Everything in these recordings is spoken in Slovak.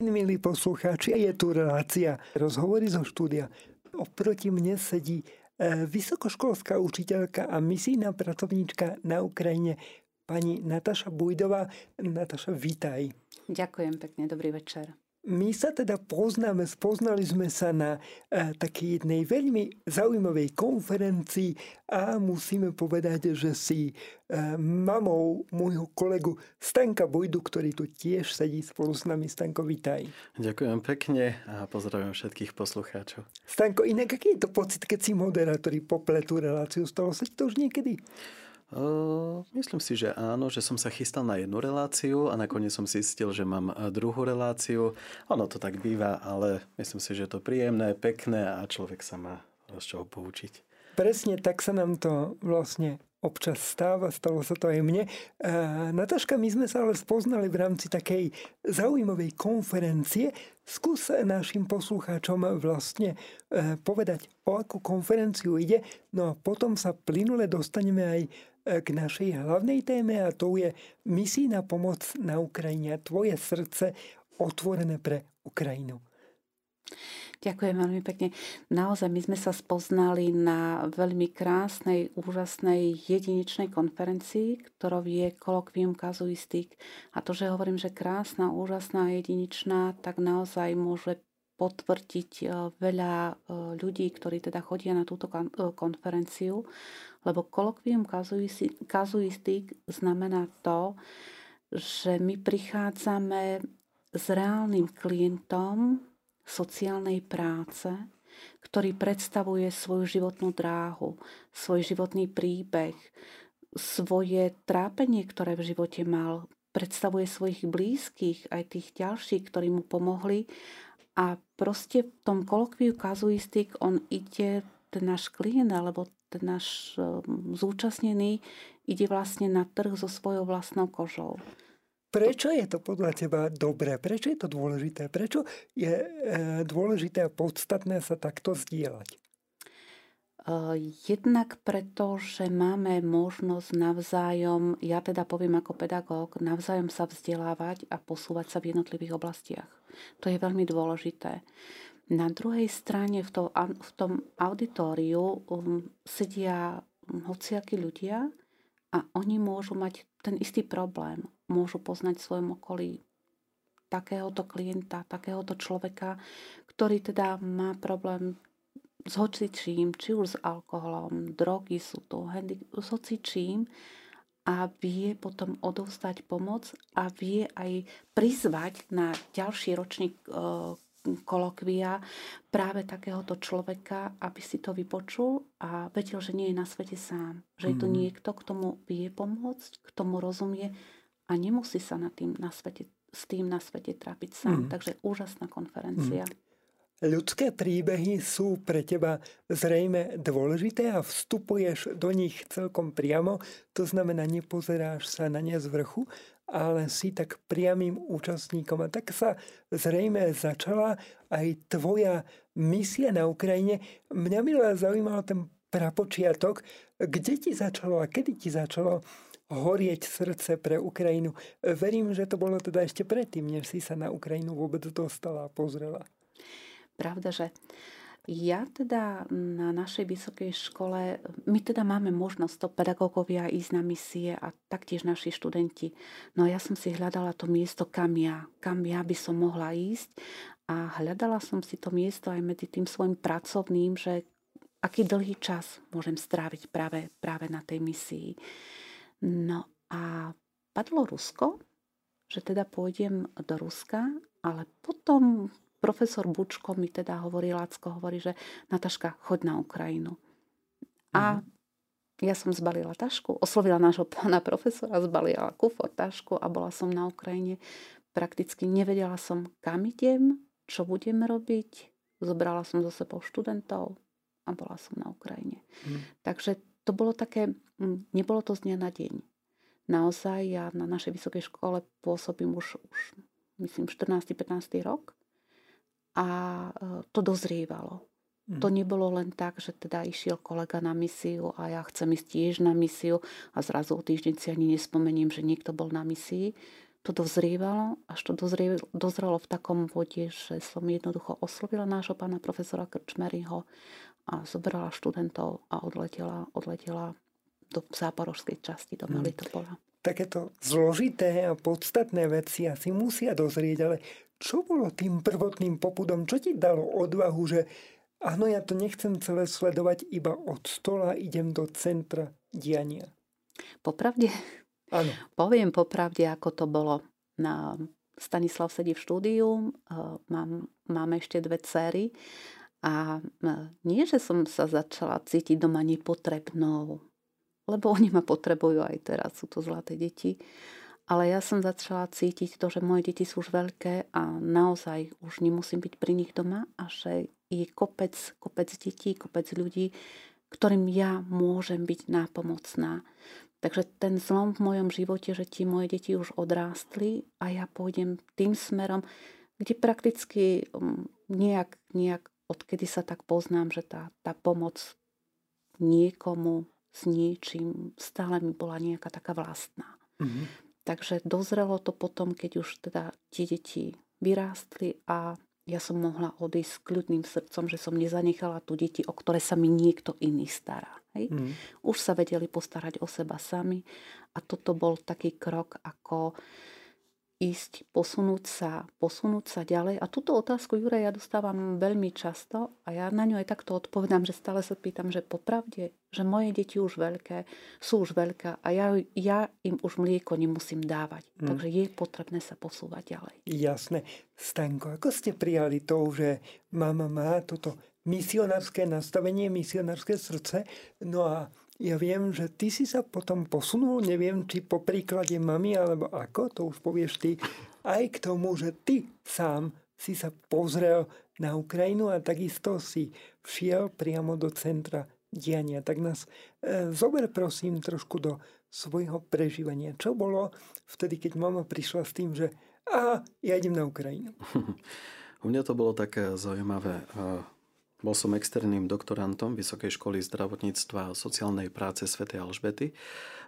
Milí poslucháči, je tu relácia rozhovory zo štúdia. Oproti mne sedí e, vysokoškolská učiteľka a misijná pracovníčka na Ukrajine pani Nataša Bujdová. Nataša, vítaj. Ďakujem pekne, dobrý večer. My sa teda poznáme, spoznali sme sa na e, takej jednej veľmi zaujímavej konferencii a musíme povedať, že si e, mamou môjho kolegu Stanka Bojdu, ktorý tu tiež sedí spolu s nami. Stanko, vítaj. Ďakujem pekne a pozdravujem všetkých poslucháčov. Stanko, inak aký je to pocit, keď si moderátori popletú reláciu? Stalo sa to už niekedy? Uh, myslím si, že áno, že som sa chystal na jednu reláciu a nakoniec som zistil, že mám druhú reláciu. Ono to tak býva, ale myslím si, že je to príjemné, pekné a človek sa má z čoho poučiť. Presne tak sa nám to vlastne občas stáva, stalo sa to aj mne. Nataška, my sme sa ale spoznali v rámci takej zaujímavej konferencie. Skús našim poslucháčom vlastne e, povedať, o akú konferenciu ide, no a potom sa plynule dostaneme aj k našej hlavnej téme a to je misijná pomoc na Ukrajine. Tvoje srdce otvorené pre Ukrajinu. Ďakujem veľmi pekne. Naozaj my sme sa spoznali na veľmi krásnej, úžasnej, jedinečnej konferencii, ktorou je kolokvium kazuistik. A to, že hovorím, že krásna, úžasná, jedinečná, tak naozaj môže potvrdiť e, veľa e, ľudí, ktorí teda chodia na túto e, konferenciu, lebo kolokvium kazuistik znamená to, že my prichádzame s reálnym klientom sociálnej práce, ktorý predstavuje svoju životnú dráhu, svoj životný príbeh, svoje trápenie, ktoré v živote mal, predstavuje svojich blízkych, aj tých ďalších, ktorí mu pomohli a proste v tom kolokviu kazuistik on ide, ten náš klient alebo ten náš ehm, zúčastnený ide vlastne na trh so svojou vlastnou kožou. Prečo je to podľa teba dobré? Prečo je to dôležité? Prečo je e, dôležité a podstatné sa takto zdieľať? Jednak preto, že máme možnosť navzájom, ja teda poviem ako pedagóg, navzájom sa vzdelávať a posúvať sa v jednotlivých oblastiach. To je veľmi dôležité. Na druhej strane v tom, v tom auditóriu um, sedia hociakí ľudia a oni môžu mať ten istý problém. Môžu poznať v svojom okolí takéhoto klienta, takéhoto človeka, ktorý teda má problém s hocičím, či už s alkoholom, drogy sú to, s hocičím a vie potom odovzdať pomoc a vie aj prizvať na ďalší ročník e, kolokvia práve takéhoto človeka, aby si to vypočul a vedel, že nie je na svete sám. Že je tu mm. niekto, kto mu vie pomôcť, kto mu rozumie a nemusí sa na tým na svete, s tým na svete trápiť sám. Mm. Takže úžasná konferencia. Mm. Ľudské príbehy sú pre teba zrejme dôležité a vstupuješ do nich celkom priamo, to znamená, nepozeráš sa na ne z vrchu, ale si tak priamým účastníkom. A tak sa zrejme začala aj tvoja misia na Ukrajine. Mňa by zaujímal ten prapočiatok, kde ti začalo a kedy ti začalo horieť srdce pre Ukrajinu. Verím, že to bolo teda ešte predtým, než si sa na Ukrajinu vôbec dostala a pozrela pravda, že ja teda na našej vysokej škole, my teda máme možnosť to pedagógovia ísť na misie a taktiež naši študenti. No a ja som si hľadala to miesto, kam ja, kam ja by som mohla ísť a hľadala som si to miesto aj medzi tým svojim pracovným, že aký dlhý čas môžem stráviť práve, práve na tej misii. No a padlo Rusko, že teda pôjdem do Ruska, ale potom profesor Bučko mi teda hovorí, Lacko hovorí, že Nataška, choď na Ukrajinu. A mm. ja som zbalila tašku, oslovila nášho pána profesora, zbalila kufor, tašku a bola som na Ukrajine. Prakticky nevedela som, kam idem, čo budem robiť. Zobrala som zo sebou študentov a bola som na Ukrajine. Mm. Takže to bolo také, nebolo to z dňa na deň. Naozaj ja na našej vysokej škole pôsobím už, už myslím 14-15 rok a e, to dozrievalo. Mm. To nebolo len tak, že teda išiel kolega na misiu a ja chcem ísť tiež na misiu a zrazu o týždeň si ani nespomeniem, že niekto bol na misii. to dozrievalo, až to dozrelo v takom bode, že som jednoducho oslovila nášho pána profesora Krčmeryho a zobrala študentov a odletela, odletela do záporožskej časti, do. Melitopola. Hmm. Takéto zložité a podstatné veci asi musia dozrieť, ale čo bolo tým prvotným popudom? Čo ti dalo odvahu, že áno, ja to nechcem celé sledovať iba od stola, idem do centra diania? Popravde? Áno. Poviem popravde, ako to bolo. Na Stanislav sedí v štúdiu, e, mám, mám ešte dve céry a e, nie, že som sa začala cítiť doma nepotrebnou, lebo oni ma potrebujú aj teraz, sú to zlaté deti. Ale ja som začala cítiť to, že moje deti sú už veľké a naozaj už nemusím byť pri nich doma a že je kopec, kopec detí, kopec ľudí, ktorým ja môžem byť nápomocná. Takže ten zlom v mojom živote, že ti moje deti už odrástli a ja pôjdem tým smerom, kde prakticky um, nejak, nejak odkedy sa tak poznám, že tá, tá pomoc niekomu s niečím stále mi bola nejaká taká vlastná. Mm-hmm. Takže dozrelo to potom, keď už teda tie deti vyrástli a ja som mohla odísť s kľudným srdcom, že som nezanechala tu deti, o ktoré sa mi niekto iný stará. Hej? Mm. Už sa vedeli postarať o seba sami a toto bol taký krok, ako ísť, posunúť sa, posunúť sa ďalej. A túto otázku, Jure, ja dostávam veľmi často a ja na ňu aj takto odpovedám, že stále sa pýtam, že popravde, že moje deti už veľké, sú už veľké a ja, ja im už mlieko nemusím dávať. Hmm. Takže je potrebné sa posúvať ďalej. Jasné. Stanko, ako ste prijali to, že mama má toto misionárske nastavenie, misionárske srdce, no a ja viem, že ty si sa potom posunul, neviem, či po príklade mami, alebo ako, to už povieš ty, aj k tomu, že ty sám si sa pozrel na Ukrajinu a takisto si všiel priamo do centra diania. Tak nás e, zober prosím trošku do svojho prežívania. Čo bolo vtedy, keď mama prišla s tým, že aha, ja idem na Ukrajinu? U mňa to bolo také zaujímavé. Bol som externým doktorantom Vysokej školy zdravotníctva a sociálnej práce Sv. Alžbety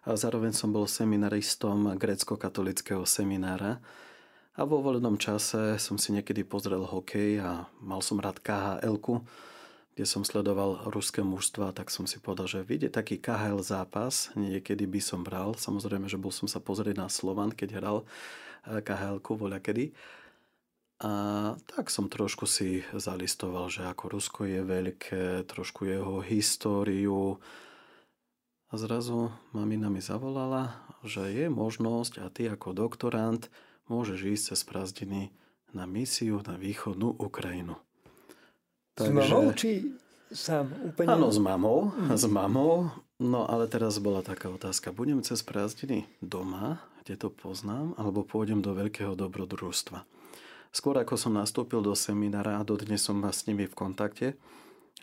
a zároveň som bol seminaristom grécko-katolického seminára a vo voľnom čase som si niekedy pozrel hokej a mal som rád khl kde som sledoval ruské mužstva, tak som si povedal, že vidie taký KHL zápas, niekedy by som bral. Samozrejme, že bol som sa pozrieť na Slovan, keď hral eh, KHL-ku voľa kedy. A tak som trošku si zalistoval, že ako Rusko je veľké, trošku jeho históriu. A zrazu mamina mi zavolala, že je možnosť a ty ako doktorant môžeš ísť cez prázdniny na misiu na východnú Ukrajinu. Takže... S mamou či sám? Úplne... Áno, s mamou. Mm. S mamou. No ale teraz bola taká otázka. Budem cez prázdniny doma, kde to poznám, alebo pôjdem do veľkého dobrodružstva. Skôr ako som nastúpil do seminára a dodnes som s nimi v kontakte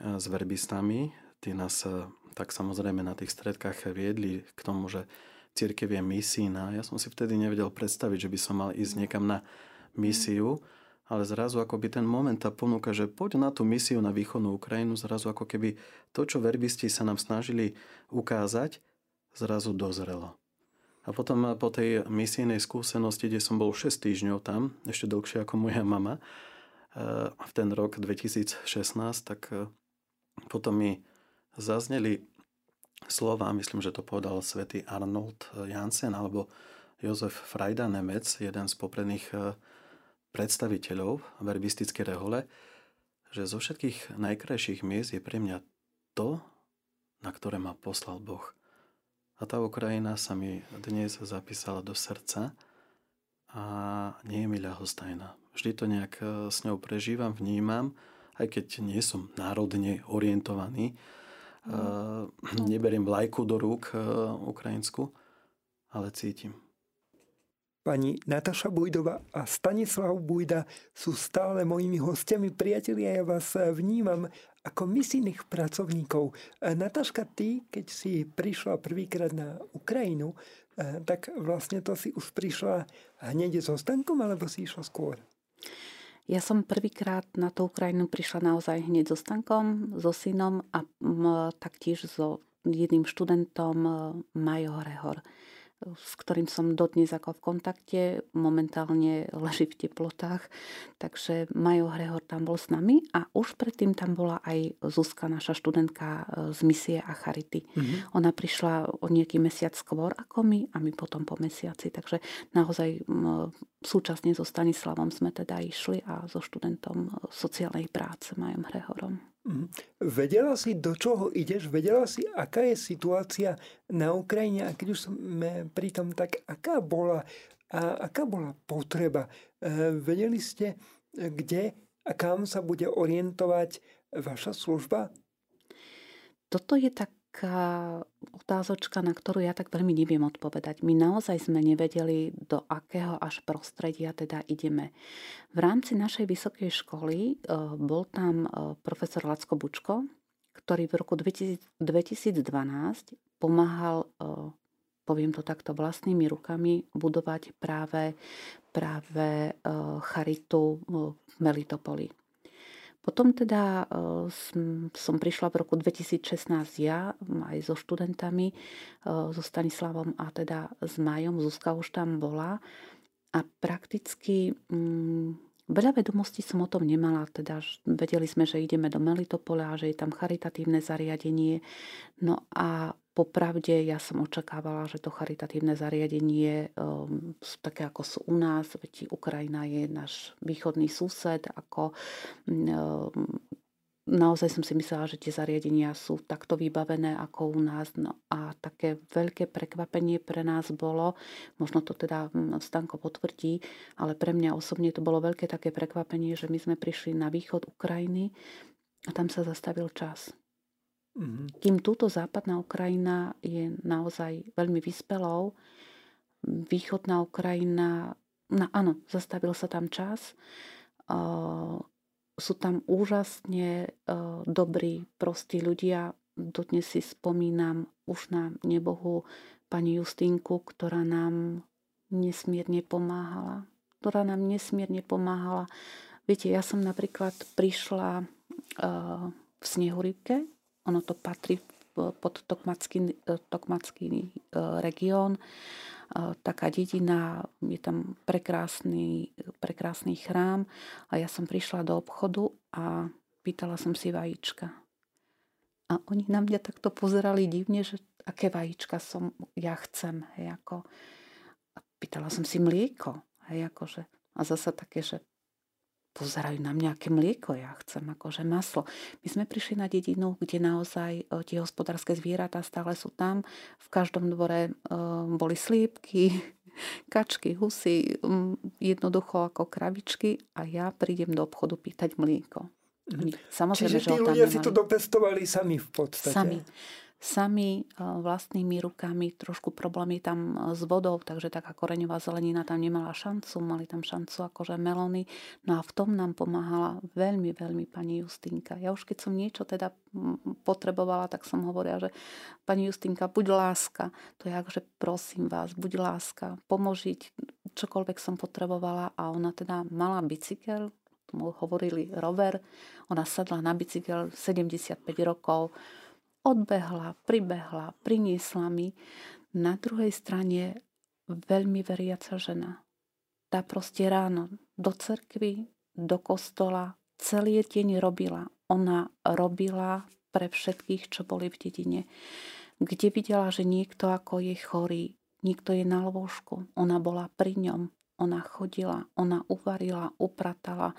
s verbistami, tí nás eh, tak samozrejme na tých stredkách viedli k tomu, že církev je misína. Ja som si vtedy nevedel predstaviť, že by som mal ísť niekam na misiu, ale zrazu ako by ten moment, tá ponuka, že poď na tú misiu na východnú Ukrajinu, zrazu ako keby to, čo verbisti sa nám snažili ukázať, zrazu dozrelo. A potom po tej misijnej skúsenosti, kde som bol 6 týždňov tam, ešte dlhšie ako moja mama, eh, v ten rok 2016, tak eh, potom mi zazneli slova, myslím, že to povedal svätý Arnold Jansen alebo Jozef Frajda Nemec, jeden z popredných eh, predstaviteľov verbistickej rehole, že zo všetkých najkrajších miest je pre mňa to, na ktoré ma poslal Boh. A tá Ukrajina sa mi dnes zapísala do srdca a nie je mi ľahostajná. Vždy to nejak e, s ňou prežívam, vnímam, aj keď nie som národne orientovaný. Mm. Neberiem vlajku do rúk e, ukrajinsku, ale cítim. Pani Nataša Bujdova a Stanislav Bujda sú stále mojimi hostiami. Priatelia, ja vás vnímam ako misijných pracovníkov. Nataška, ty, keď si prišla prvýkrát na Ukrajinu, eh, tak vlastne to si už prišla hneď so Stankom, alebo si išla skôr? Ja som prvýkrát na tú Ukrajinu prišla naozaj hneď so Stankom, so synom a taktiež so jedným študentom eh, Majo Hrehor s ktorým som dodnes ako v kontakte, momentálne leží v teplotách, takže Majo Hrehor tam bol s nami a už predtým tam bola aj Zuzka, naša študentka z misie a Charity. Mm-hmm. Ona prišla o nejaký mesiac skôr ako my a my potom po mesiaci, takže naozaj súčasne so Stanislavom sme teda išli a so študentom sociálnej práce Majom Hrehorom. Mhm. Vedela si, do čoho ideš? Vedela si, aká je situácia na Ukrajine? A keď už sme pri tom, tak aká bola, a aká bola potreba? E, vedeli ste, kde a kam sa bude orientovať vaša služba? Toto je tak taká otázočka, na ktorú ja tak veľmi neviem odpovedať. My naozaj sme nevedeli, do akého až prostredia teda ideme. V rámci našej vysokej školy e, bol tam e, profesor Lacko Bučko, ktorý v roku 2012 pomáhal, e, poviem to takto, vlastnými rukami budovať práve, práve charitu v Melitopoli. Potom teda e, som prišla v roku 2016 ja aj so študentami, e, so Stanislavom a teda s Majom, Zuzka už tam bola a prakticky mm, Veľa vedomostí som o tom nemala, teda vedeli sme, že ideme do Melitopola, že je tam charitatívne zariadenie. No a popravde ja som očakávala, že to charitatívne zariadenie um, také ako sú u nás, veď Ukrajina je náš východný sused, ako um, naozaj som si myslela, že tie zariadenia sú takto vybavené ako u nás. No a také veľké prekvapenie pre nás bolo, možno to teda hm, Stanko potvrdí, ale pre mňa osobne to bolo veľké také prekvapenie, že my sme prišli na východ Ukrajiny a tam sa zastavil čas. Mm-hmm. Kým túto západná Ukrajina je naozaj veľmi vyspelou, východná Ukrajina, no áno, zastavil sa tam čas, sú tam úžasne uh, dobrí, prostí ľudia. Dodnes si spomínam už na nebohu pani Justinku, ktorá nám nesmierne pomáhala. Ktorá nám nesmierne pomáhala. Viete, ja som napríklad prišla uh, v Snehurivke, ono to patrí pod Tokmacký, Tokmacký uh, región taká dedina, je tam prekrásny, prekrásny chrám a ja som prišla do obchodu a pýtala som si vajíčka. A oni na mňa takto pozerali divne, že aké vajíčka som, ja chcem. Hej, ako. A pýtala som si mlieko. Hej, akože. A zasa také, že pozerajú na mňa, aké mlieko ja chcem, akože maslo. My sme prišli na dedinu, kde naozaj e, tie hospodárske zvieratá stále sú tam. V každom dvore um, boli slípky, kačky, husy, jednoducho ako kravičky a ja prídem do obchodu pýtať mlieko. Mhm. Samozrejme, Čiže tí ľudia si to dopestovali sami v podstate. Sami sami e, vlastnými rukami. Trošku problémy tam e, s vodou, takže taká koreňová zelenina tam nemala šancu, mali tam šancu akože melóny. No a v tom nám pomáhala veľmi, veľmi pani Justinka. Ja už keď som niečo teda potrebovala, tak som hovorila, že pani Justinka, buď láska. To je akože prosím vás, buď láska, pomožiť, čokoľvek som potrebovala a ona teda mala bicykel, tomu hovorili rover, ona sadla na bicykel 75 rokov, odbehla, pribehla, priniesla mi. Na druhej strane veľmi veriaca žena. Tá proste ráno do cerkvy, do kostola, celý deň robila. Ona robila pre všetkých, čo boli v dedine. Kde videla, že niekto ako je chorý, niekto je na lôžku, ona bola pri ňom, ona chodila, ona uvarila, upratala.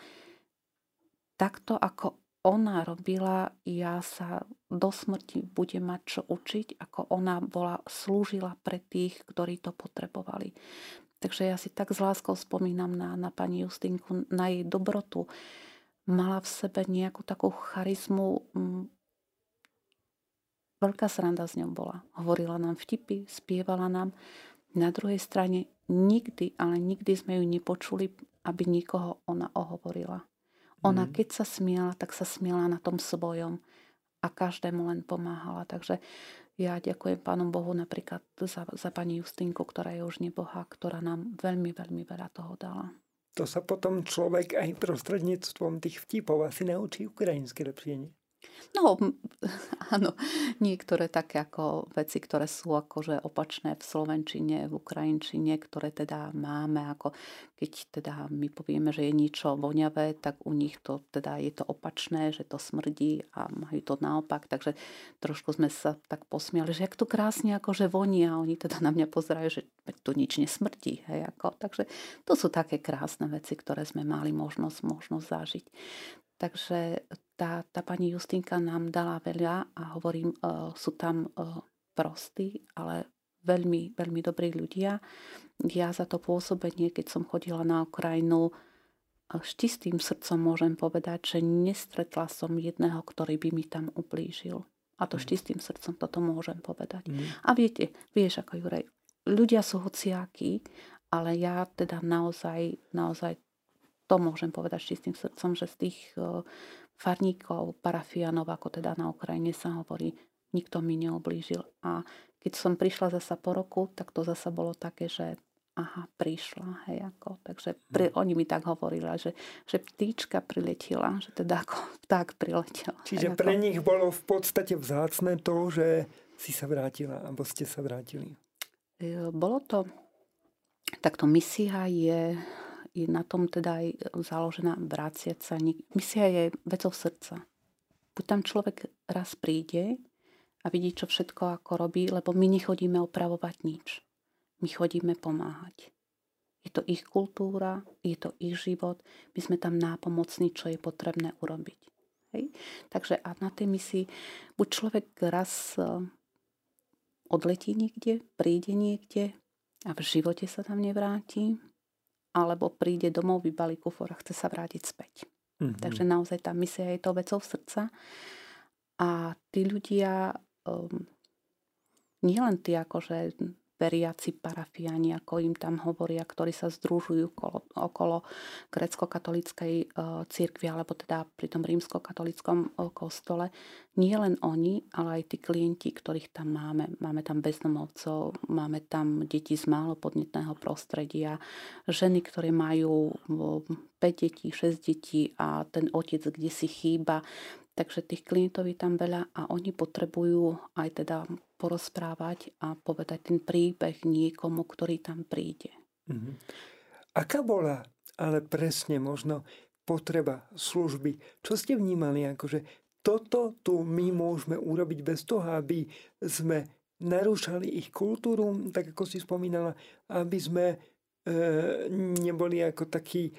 Takto ako ona robila, ja sa do smrti budem mať čo učiť, ako ona bola, slúžila pre tých, ktorí to potrebovali. Takže ja si tak s láskou spomínam na, na pani Justinku, na jej dobrotu. Mala v sebe nejakú takú charizmu. Mm, veľká sranda s ňou bola. Hovorila nám vtipy, spievala nám. Na druhej strane nikdy, ale nikdy sme ju nepočuli, aby nikoho ona ohovorila. Ona mm. keď sa smiala, tak sa smiala na tom svojom a každému len pomáhala. Takže ja ďakujem Pánu Bohu napríklad za, za pani Justinku, ktorá je už neboha, ktorá nám veľmi, veľmi veľa toho dala. To sa potom človek aj prostredníctvom tých vtipov asi naučí ukrajinské lepšie. No, áno, niektoré také ako veci, ktoré sú akože opačné v Slovenčine, v Ukrajinčine, ktoré teda máme, ako keď teda my povieme, že je niečo voňavé, tak u nich to teda je to opačné, že to smrdí a majú to naopak, takže trošku sme sa tak posmiali, že jak to krásne akože voní a oni teda na mňa pozerajú, že tu nič nesmrdí, hej, ako. Takže to sú také krásne veci, ktoré sme mali možnosť, možnosť zažiť. Takže tá, tá pani Justinka nám dala veľa a hovorím, uh, sú tam uh, prostí, ale veľmi, veľmi dobrí ľudia. Ja za to pôsobenie, keď som chodila na Ukrajinu, s čistým srdcom môžem povedať, že nestretla som jedného, ktorý by mi tam ublížil. A to mm. s čistým srdcom toto môžem povedať. Mm. A viete, vieš ako Jurej, ľudia sú hociakí, ale ja teda naozaj, naozaj to môžem povedať s čistým srdcom, že z tých e, farníkov, parafianov, ako teda na Ukrajine sa hovorí, nikto mi neoblížil. A keď som prišla zasa po roku, tak to zasa bolo také, že aha, prišla, hej, ako. Takže pri, hm. oni mi tak hovorili, že, že ptíčka priletila, že teda ako pták priletel. Čiže hej, pre ako. nich bolo v podstate vzácne to, že si sa vrátila, alebo ste sa vrátili. E, bolo to, takto misia je je na tom teda aj založená vráciať sa. Misia je vecou srdca. Buď tam človek raz príde a vidí, čo všetko ako robí, lebo my nechodíme opravovať nič. My chodíme pomáhať. Je to ich kultúra, je to ich život, my sme tam nápomocní, čo je potrebné urobiť. Hej? Takže a na tej misii buď človek raz e, odletí niekde, príde niekde a v živote sa tam nevráti, alebo príde domov, vybalí kufor a chce sa vrátiť späť. Mm-hmm. Takže naozaj tá misia je to vecou srdca. A tí ľudia, um, nielen tí akože veriaci parafiani, ako im tam hovoria, ktorí sa združujú okolo, okolo grecko-katolíckej e, církvy, alebo teda pri tom rímsko-katolickom e, kostole. Nie len oni, ale aj tí klienti, ktorých tam máme. Máme tam bezdomovcov, máme tam deti z málo podnetného prostredia, ženy, ktoré majú 5 detí, 6 detí a ten otec kde si chýba. Takže tých klientov je tam veľa a oni potrebujú aj teda porozprávať a povedať ten príbeh niekomu, ktorý tam príde. Mm-hmm. Aká bola ale presne možno potreba služby? Čo ste vnímali akože toto tu my môžeme urobiť bez toho, aby sme narúšali ich kultúru, tak ako si spomínala, aby sme e, neboli ako takí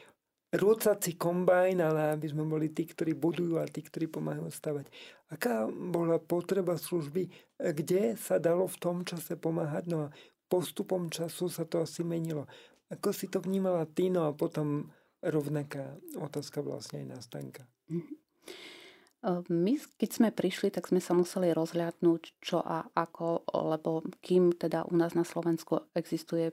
rúcací kombajn, ale aby sme boli tí, ktorí budujú a tí, ktorí pomáhajú stavať. Aká bola potreba služby, kde sa dalo v tom čase pomáhať, no a postupom času sa to asi menilo. Ako si to vnímala ty, no a potom rovnaká otázka vlastne aj na Stanka. Mm-hmm. Ehm, my, keď sme prišli, tak sme sa museli rozhľadnúť, čo a ako, lebo kým teda u nás na Slovensku existuje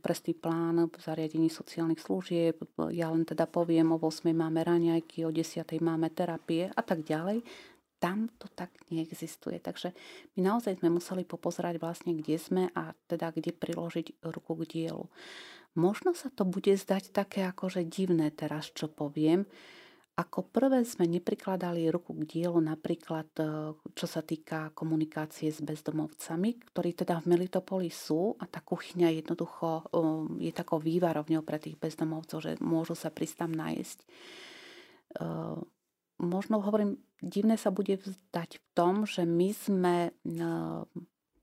prestý plán v zariadení sociálnych služieb, ja len teda poviem, o 8 máme raňajky, o 10 máme terapie a tak ďalej, tam to tak neexistuje. Takže my naozaj sme museli popozerať vlastne, kde sme a teda kde priložiť ruku k dielu. Možno sa to bude zdať také akože divné teraz, čo poviem, ako prvé sme neprikladali ruku k dielu napríklad, e, čo sa týka komunikácie s bezdomovcami, ktorí teda v Melitopoli sú a tá kuchyňa jednoducho e, je takou vývarovňou pre tých bezdomovcov, že môžu sa prísť tam nájsť. E, možno hovorím, divné sa bude vzdať v tom, že my sme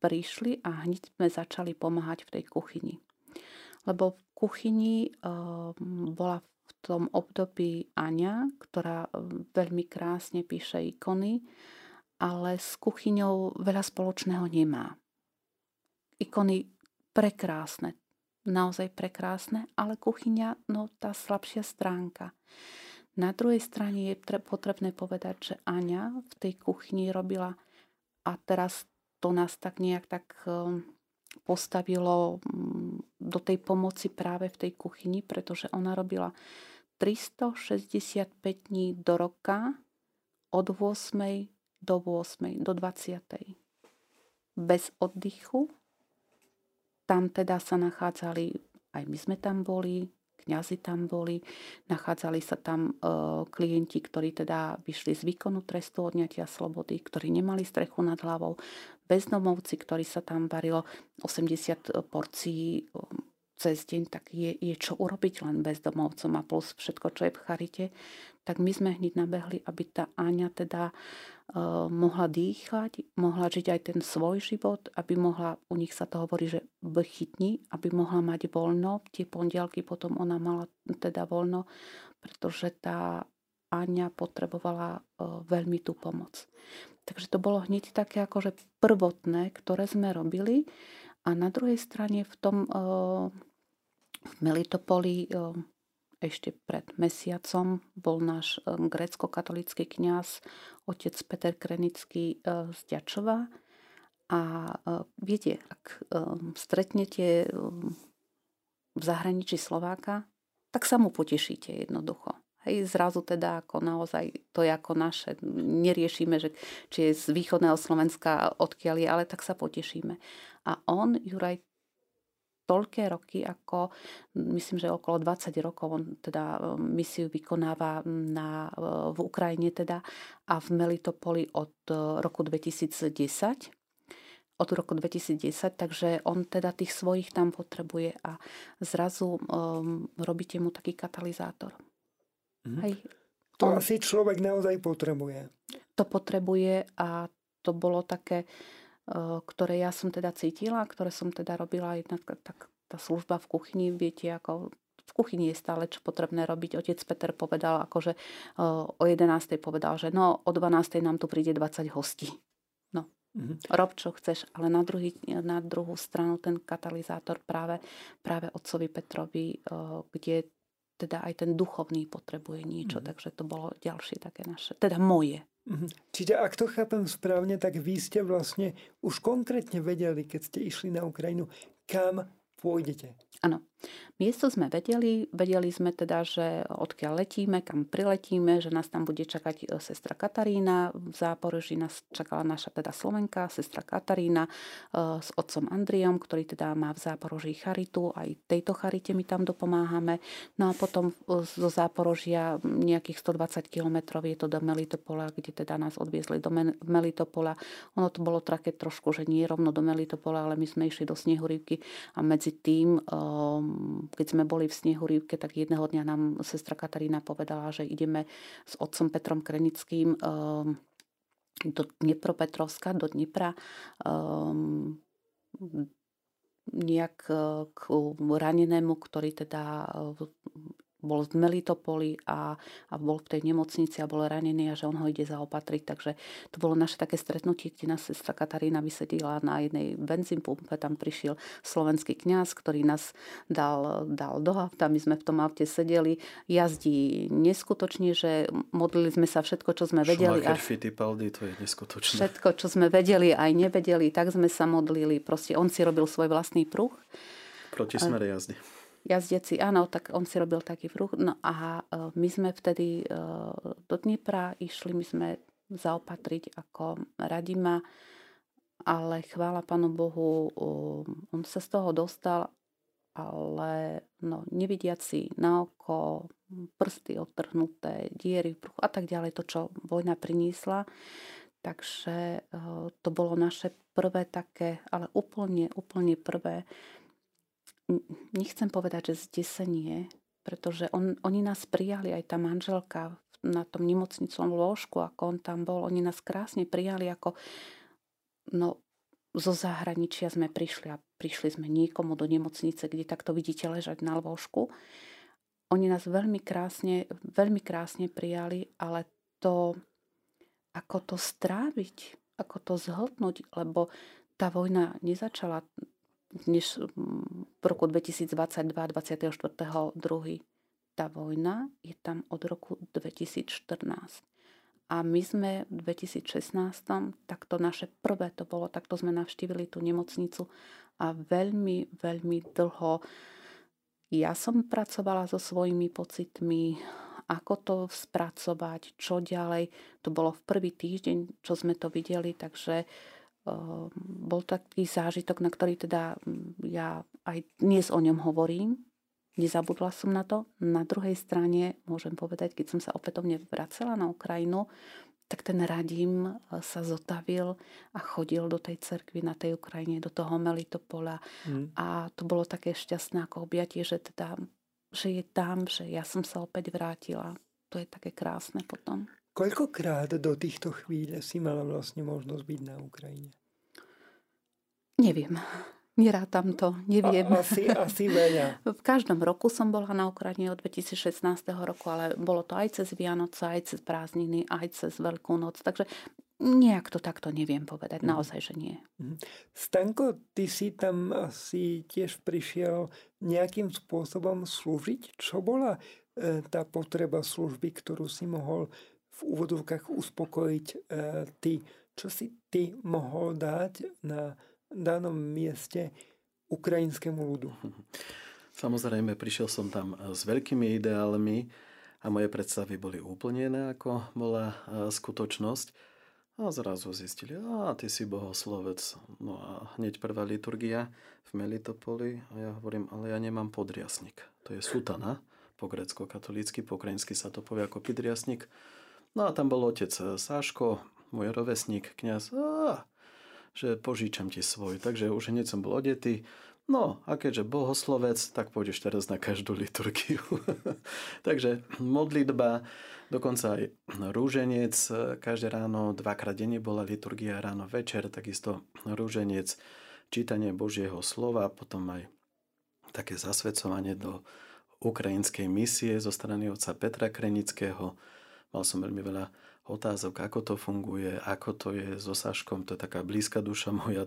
prišli a hneď sme začali pomáhať v tej kuchyni. Lebo v kuchyni bola tom období Aňa, ktorá e, veľmi krásne píše ikony, ale s kuchyňou veľa spoločného nemá. Ikony prekrásne, naozaj prekrásne, ale kuchyňa, no tá slabšia stránka. Na druhej strane je potrebné povedať, že Aňa v tej kuchyni robila a teraz to nás tak nejak tak e, postavilo mm, do tej pomoci práve v tej kuchyni, pretože ona robila 365 dní do roka od 8. do 8. do 20. Bez oddychu. Tam teda sa nachádzali, aj my sme tam boli, kňazi tam boli, nachádzali sa tam klienti, ktorí teda vyšli z výkonu trestu odňatia slobody, ktorí nemali strechu nad hlavou, bezdomovci, ktorí sa tam varilo 80 porcií cez deň, tak je, je čo urobiť len bezdomovcom a plus všetko, čo je v charite, tak my sme hneď nabehli, aby tá Áňa teda uh, mohla dýchať, mohla žiť aj ten svoj život, aby mohla, u nich sa to hovorí, že chytni, aby mohla mať voľno. Tie pondelky potom ona mala teda voľno, pretože tá Áňa potrebovala uh, veľmi tú pomoc. Takže to bolo hneď také akože prvotné, ktoré sme robili. A na druhej strane v tom uh, v Melitopoli ešte pred mesiacom bol náš grécko-katolický kňaz otec Peter Krenický z Ďačova. A viete, ak stretnete v zahraničí Slováka, tak sa mu potešíte jednoducho. Hej, zrazu teda ako naozaj to je ako naše. Neriešime, že, či je z východného Slovenska odkiaľ je, ale tak sa potešíme. A on, Juraj, toľké roky, ako myslím, že okolo 20 rokov on teda e, misiu vykonáva na, v Ukrajine teda a v Melitopoli od e, roku 2010 od roku 2010, takže on teda tých svojich tam potrebuje a zrazu um, robíte mu taký katalizátor. Mm. Hej. To on, asi človek naozaj potrebuje. To potrebuje a to bolo také, ktoré ja som teda cítila, ktoré som teda robila jednak tak tá služba v kuchyni, viete, ako v kuchyni je stále čo potrebné robiť. Otec Peter povedal, akože o 11. povedal, že no o 12. nám tu príde 20 hostí. No, mm-hmm. rob čo chceš, ale na, druhý, na druhú stranu ten katalizátor práve, práve otcovi Petrovi, kde teda aj ten duchovný potrebuje niečo, mm-hmm. takže to bolo ďalšie také naše, teda moje Mhm. Čiže ak to chápem správne, tak vy ste vlastne už konkrétne vedeli, keď ste išli na Ukrajinu, kam pôjdete. Áno. Miesto sme vedeli, vedeli sme teda, že odkiaľ letíme, kam priletíme, že nás tam bude čakať e, sestra Katarína, v Záporoží nás čakala naša teda Slovenka, sestra Katarína e, s otcom Andriom, ktorý teda má v Záporoží charitu, aj tejto charite my tam dopomáhame. No a potom e, zo Záporožia nejakých 120 km je to do Melitopola, kde teda nás odviezli do Melitopola. Ono to bolo také trošku, že nie rovno do Melitopola, ale my sme išli do Snehurivky a medzi tým keď sme boli v snehu rývke, tak jedného dňa nám sestra Katarína povedala, že ideme s otcom Petrom Krenickým ehm, do Dnepropetrovska, do Dnepra um, nejak k ranenému, ktorý teda bol v Melitopoli a, a bol v tej nemocnici a bol ranený a že on ho ide zaopatriť. Takže to bolo naše také stretnutie, kde nás sestra Katarína vysedila na jednej benzínpumpe. Tam prišiel slovenský kňaz, ktorý nás dal, dal do auta. My sme v tom aute sedeli. Jazdí neskutočne, že modlili sme sa všetko, čo sme vedeli. a Fittipaldi, to je neskutočné. Všetko, čo sme vedeli aj nevedeli, tak sme sa modlili. Proste on si robil svoj vlastný pruh. Proti smere jazdy jazdeci, áno, tak on si robil taký vruch. No a e, my sme vtedy e, do Dnipra išli, my sme zaopatriť ako Radima, ale chvála Pánu Bohu, on sa z toho dostal, ale no, nevidiaci na oko, prsty odtrhnuté, diery v bruchu a tak ďalej, to, čo vojna priniesla. Takže e, to bolo naše prvé také, ale úplne, úplne prvé nechcem povedať, že zdesenie, pretože on, oni nás prijali, aj tá manželka na tom nemocnicom lôžku, ako on tam bol, oni nás krásne prijali ako no, zo zahraničia sme prišli a prišli sme niekomu do nemocnice, kde takto vidíte ležať na lôžku. Oni nás veľmi krásne, veľmi krásne prijali, ale to, ako to stráviť, ako to zhltnúť, lebo tá vojna nezačala než v roku 2022, 24.2. Tá vojna je tam od roku 2014. A my sme v 2016, tak to naše prvé to bolo, takto sme navštívili tú nemocnicu a veľmi, veľmi dlho ja som pracovala so svojimi pocitmi, ako to spracovať, čo ďalej. To bolo v prvý týždeň, čo sme to videli, takže bol taký zážitok, na ktorý teda mm, ja aj dnes o ňom hovorím, nezabudla som na to. Na druhej strane môžem povedať, keď som sa opätovne vracela na Ukrajinu, tak ten Radim e, sa zotavil a chodil do tej cerkvy na tej Ukrajine, do toho Melitopola. Mm. A to bolo také šťastné ako objatie, že, teda, že je tam, že ja som sa opäť vrátila. To je také krásne potom. Koľkokrát do týchto chvíľ si mala vlastne možnosť byť na Ukrajine? Neviem. Nerátam to, neviem. A, asi, asi veľa. V každom roku som bola na Ukrajine od 2016 roku, ale bolo to aj cez Vianoce, aj cez prázdniny, aj cez Veľkú noc. Takže nejak to takto neviem povedať. Mhm. Naozaj, že nie. Mhm. Stanko, ty si tam asi tiež prišiel nejakým spôsobom slúžiť? Čo bola e, tá potreba služby, ktorú si mohol v úvodovkách uspokojiť e, ty? Čo si ty mohol dať na danom mieste ukrajinskému ľudu. Samozrejme, prišiel som tam e, s veľkými ideálmi a moje predstavy boli úplne iné, ako bola e, skutočnosť. A zrazu zistili, a ty si bohoslovec. No a hneď prvá liturgia v Melitopoli a ja hovorím, ale ja nemám podriasnik. To je sutana, po grecko-katolícky, po ukrajinsky sa to povie ako pidriasnik. No a tam bol otec Sáško, môj rovesník, kniaz. A, že požičam ti svoj. Takže už hneď som bol odetý. No a keďže bohoslovec, tak pôjdeš teraz na každú liturgiu. Takže modlitba, dokonca aj rúženec, každé ráno, dvakrát denne bola liturgia, ráno, večer, takisto rúženec, čítanie Božieho slova, potom aj také zasvedcovanie do ukrajinskej misie zo strany otca Petra Krenického. Mal som veľmi veľa otázok, ako to funguje, ako to je so Saškom, to je taká blízka duša moja,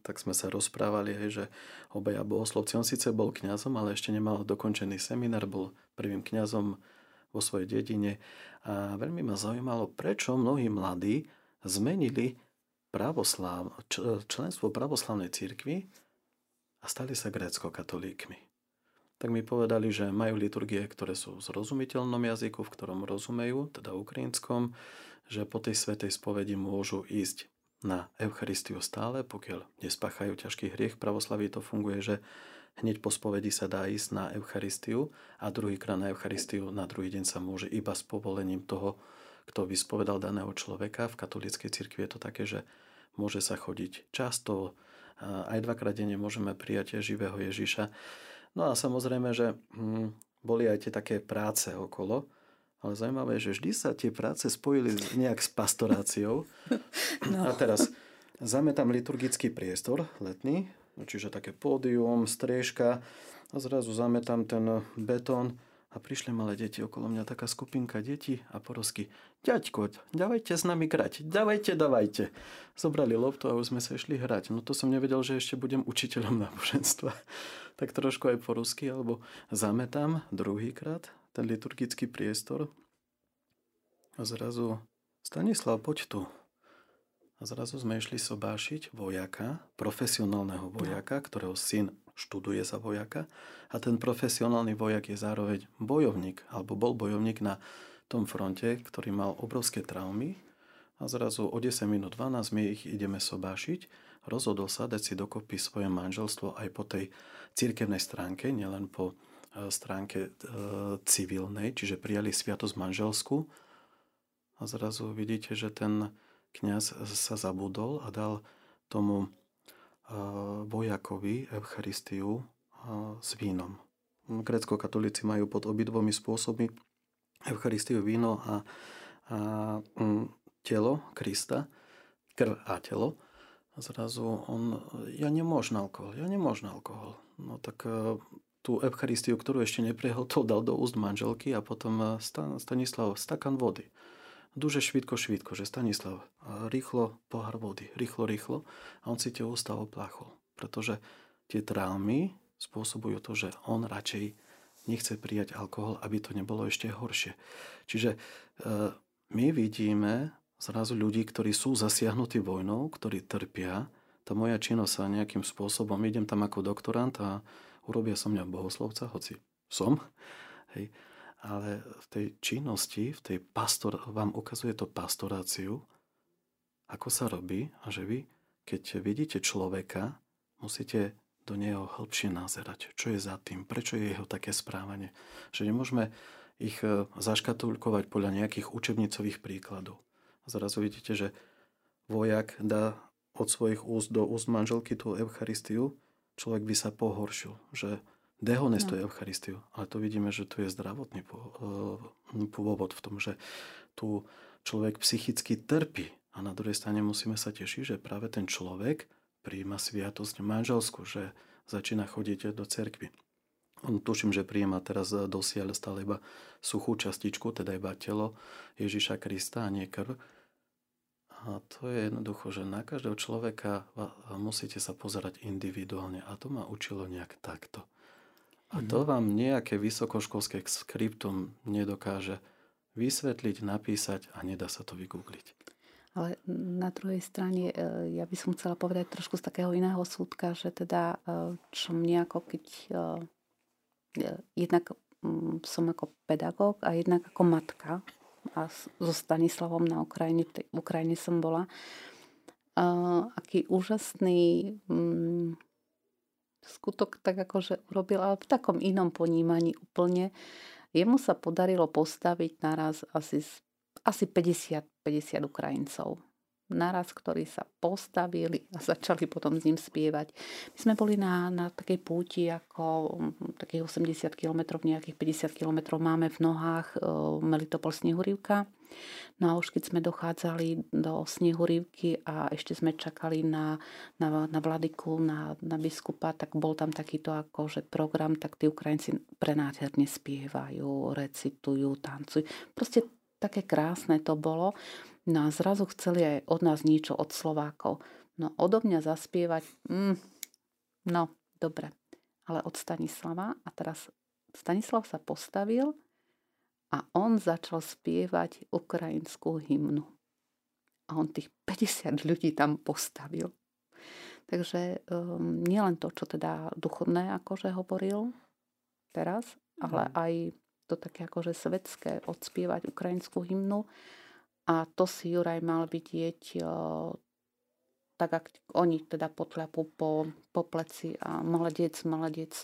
tak sme sa rozprávali, hej, že obaja bohoslovci, on síce bol kňazom, ale ešte nemal dokončený seminár, bol prvým kňazom vo svojej dedine. A veľmi ma zaujímalo, prečo mnohí mladí zmenili pravoslav, členstvo pravoslavnej cirkvi a stali sa grécko-katolíkmi tak mi povedali, že majú liturgie, ktoré sú v zrozumiteľnom jazyku, v ktorom rozumejú, teda ukrajinskom, že po tej svetej spovedi môžu ísť na Eucharistiu stále, pokiaľ nespáchajú ťažký hriech. V pravoslaví to funguje, že hneď po spovedi sa dá ísť na Eucharistiu a druhýkrát na Eucharistiu na druhý deň sa môže iba s povolením toho, kto vyspovedal daného človeka. V katolíckej cirkvi je to také, že môže sa chodiť často, aj dvakrát denne môžeme prijať živého Ježiša. No a samozrejme, že hm, boli aj tie také práce okolo, ale zaujímavé je, že vždy sa tie práce spojili nejak s pastoráciou. No. A teraz zametám liturgický priestor letný, čiže také pódium, striežka a zrazu zametám ten betón a prišli malé deti okolo mňa, taká skupinka detí a porosky. Ďaďko, dávajte s nami hrať, dávajte, dávajte. Zobrali loptu a už sme sa išli hrať. No to som nevedel, že ešte budem učiteľom náboženstva. tak trošku aj po rusky, alebo zametám druhýkrát ten liturgický priestor a zrazu Stanislav, poď tu. A zrazu sme išli sobášiť vojaka, profesionálneho vojaka, ktorého syn študuje za vojaka. A ten profesionálny vojak je zároveň bojovník, alebo bol bojovník na tom fronte, ktorý mal obrovské traumy. A zrazu o 10 minút 12 my ich ideme sobášiť. Rozhodol sa dať si dokopy svoje manželstvo aj po tej cirkevnej stránke, nielen po e, stránke e, civilnej, čiže prijali sviatosť manželsku. A zrazu vidíte, že ten kňaz sa zabudol a dal tomu vojakovi Eucharistiu s vínom. Grécko-katolíci majú pod obidvomi spôsobmi Eucharistiu víno a, a mm, telo Krista, krv a telo. A zrazu on, ja nemôžem alkohol, ja nemôžem alkohol. No tak e, tú Eucharistiu, ktorú ešte neprehltol, dal do úst manželky a potom e, Stanislav stakan vody. Švítko, švítko, že Stanislav, rýchlo pohár vody, rýchlo, rýchlo. A on si tie ústa oplachol, pretože tie traumy spôsobujú to, že on radšej nechce prijať alkohol, aby to nebolo ešte horšie. Čiže e, my vidíme zrazu ľudí, ktorí sú zasiahnutí vojnou, ktorí trpia. Tá moja činnosť sa nejakým spôsobom, idem tam ako doktorant a urobia som mňa bohoslovca, hoci som. Hej ale v tej činnosti, v tej pastor, vám ukazuje to pastoráciu, ako sa robí a že vy, keď vidíte človeka, musíte do neho hĺbšie nazerať. Čo je za tým? Prečo je jeho také správanie? Že nemôžeme ich e, zaškatulkovať podľa nejakých učebnicových príkladov. Zrazu vidíte, že vojak dá od svojich úst do úst manželky tú Eucharistiu, človek by sa pohoršil, že dehonestuje no. Eucharistiu. Ale to vidíme, že tu je zdravotný e, pôvod v tom, že tu človek psychicky trpí. A na druhej strane musíme sa tešiť, že práve ten človek príjima sviatosť manželskú, že začína chodiť do cerkvy. On tuším, že príjima teraz dosiaľ stále iba suchú častičku, teda iba telo Ježiša Krista a nie krv. A to je jednoducho, že na každého človeka musíte sa pozerať individuálne. A to ma učilo nejak takto. A to vám nejaké vysokoškolské skriptum nedokáže vysvetliť, napísať a nedá sa to vygoogliť. Ale na druhej strane e, ja by som chcela povedať trošku z takého iného súdka, že teda e, čo mne ako keď e, jednak mm, som ako pedagóg a jednak ako matka a so Stanislavom na Ukrajine, v Ukrajine som bola, aký úžasný mm, skutok tak akože urobil, ale v takom inom ponímaní úplne. Jemu sa podarilo postaviť naraz asi asi 50, 50 Ukrajincov naraz, ktorí sa postavili a začali potom s ním spievať. My sme boli na, na takej púti ako mm, takých 80 km, nejakých 50 km máme v nohách e, Melitopol Snehurivka. No a už keď sme dochádzali do Snehurivky a ešte sme čakali na, na, na vladiku, na, na biskupa, tak bol tam takýto akože program, tak tí Ukrajinci prenádherne spievajú, recitujú, tancujú. Proste také krásne to bolo. No a zrazu chceli aj od nás niečo od Slovákov. No odo mňa zaspievať, mm, no dobre, ale od Stanislava. A teraz Stanislav sa postavil a on začal spievať ukrajinskú hymnu. A on tých 50 ľudí tam postavil. Takže um, nielen to, čo teda duchovné akože hovoril teraz, ale mhm. aj to také akože svetské odspievať ukrajinskú hymnu a to si Juraj mal vidieť tak, ak oni teda potľapú po, po pleci a mladec, mladec,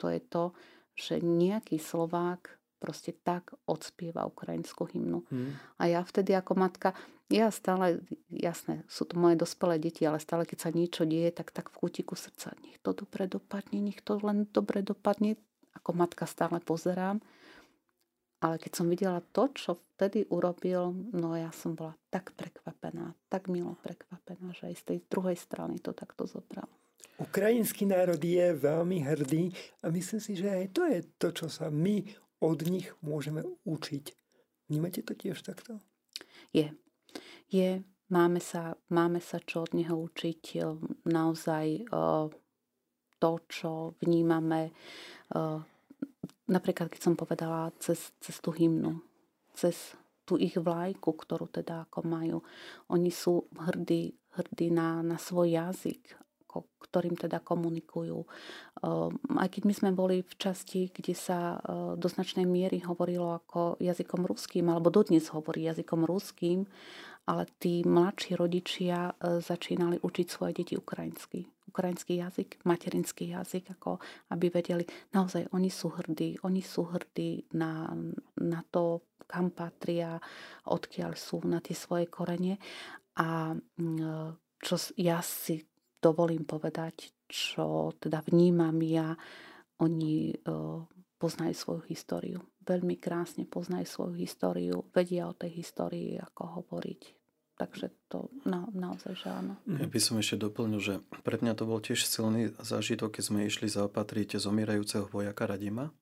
to je to, že nejaký Slovák proste tak odspieva ukrajinskú hymnu. Hmm. A ja vtedy ako matka, ja stále, jasné, sú to moje dospelé deti, ale stále keď sa niečo deje, tak tak v kútiku srdca, nech to dobre dopadne, nech to len dobre dopadne. Ako matka stále pozerám ale keď som videla to, čo vtedy urobil, no ja som bola tak prekvapená, tak milo prekvapená, že aj z tej druhej strany to takto zobral. Ukrajinský národ je veľmi hrdý a myslím si, že aj to je to, čo sa my od nich môžeme učiť. Vnímate to tiež takto? Je. Je. Máme sa, máme sa čo od neho učiť. Naozaj to, čo vnímame napríklad keď som povedala cez, cez tú hymnu, cez tú ich vlajku, ktorú teda ako majú. Oni sú hrdí, hrdí na, na svoj jazyk, ako, ktorým teda komunikujú. Uh, aj keď my sme boli v časti, kde sa uh, do značnej miery hovorilo ako jazykom ruským, alebo dodnes hovorí jazykom ruským, ale tí mladší rodičia uh, začínali učiť svoje deti ukrajinsky ukrajinský jazyk, materinský jazyk, ako aby vedeli, naozaj oni sú hrdí, oni sú hrdí na, na to, kam patria, odkiaľ sú, na tie svoje korene. A mm, čo ja si dovolím povedať, čo teda vnímam ja, oni poznajú svoju históriu. Veľmi krásne poznajú svoju históriu, vedia o tej histórii, ako hovoriť Takže to na, naozaj, že áno. Ja by som ešte doplnil, že pre mňa to bol tiež silný zážitok, keď sme išli zaopatriť zomierajúceho vojaka Radima.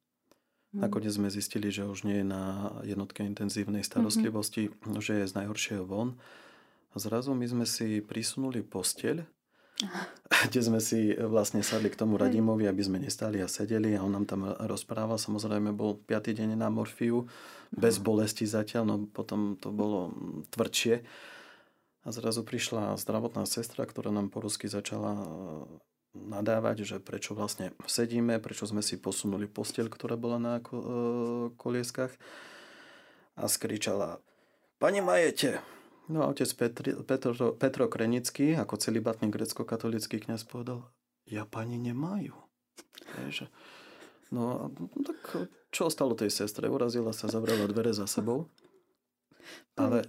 Mm. Nakoniec sme zistili, že už nie je na jednotke intenzívnej starostlivosti, mm-hmm. že je z najhoršieho von. A zrazu my sme si prisunuli posteľ, kde sme si vlastne sadli k tomu Radimovi, aby sme nestali a sedeli a on nám tam rozprával. Samozrejme bol piatý deň na morfiu, bez bolesti zatiaľ, no potom to bolo tvrdšie. A zrazu prišla zdravotná sestra, ktorá nám po rusky začala e, nadávať, že prečo vlastne sedíme, prečo sme si posunuli posteľ, ktorá bola na e, kolieskach a skričala Pani Majete! No a otec Petri, Petro, Petro Krenický, ako celibatný grecko-katolický kniaz povedal Japani nemajú. Hej, že, no, no tak čo ostalo tej sestre? Urazila sa, zavrela dvere za sebou. Ale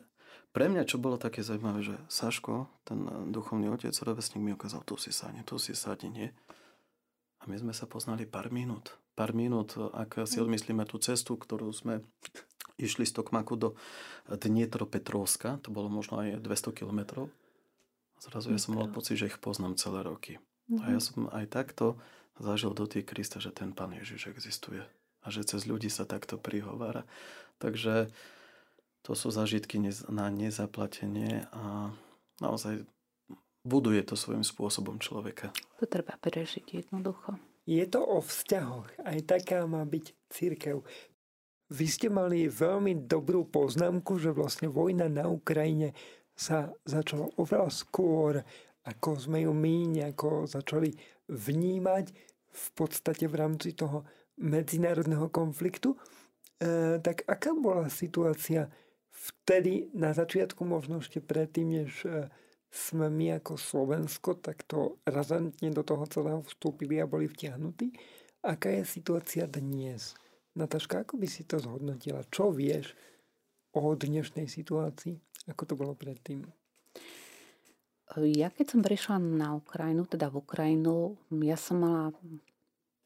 pre mňa, čo bolo také zaujímavé, že Saško, ten duchovný otec, rovesník mi ukázal, tu si sadni, tu si sadni, nie? A my sme sa poznali pár minút. Pár minút, ak si odmyslíme tú cestu, ktorú sme išli z Tokmaku do Dnietropetrovska, to bolo možno aj 200 kilometrov. Zrazu ja som mal pocit, že ich poznám celé roky. A ja mhm. som aj takto zažil dotyk Krista, že ten Pán Ježiš existuje a že cez ľudí sa takto prihovára. Takže to sú zažitky na nezaplatenie a naozaj buduje to svojím spôsobom človeka. To treba prežiť jednoducho. Je to o vzťahoch. Aj taká má byť církev. Vy ste mali veľmi dobrú poznámku, že vlastne vojna na Ukrajine sa začala oveľa skôr, ako sme ju my nejako začali vnímať v podstate v rámci toho medzinárodného konfliktu. E, tak aká bola situácia vtedy na začiatku, možno ešte predtým, než e, sme my ako Slovensko takto razantne do toho celého vstúpili a boli vtiahnutí? Aká je situácia dnes? Nataška, ako by si to zhodnotila? Čo vieš o dnešnej situácii? Ako to bolo predtým? Ja keď som prišla na Ukrajinu, teda v Ukrajinu, ja som mala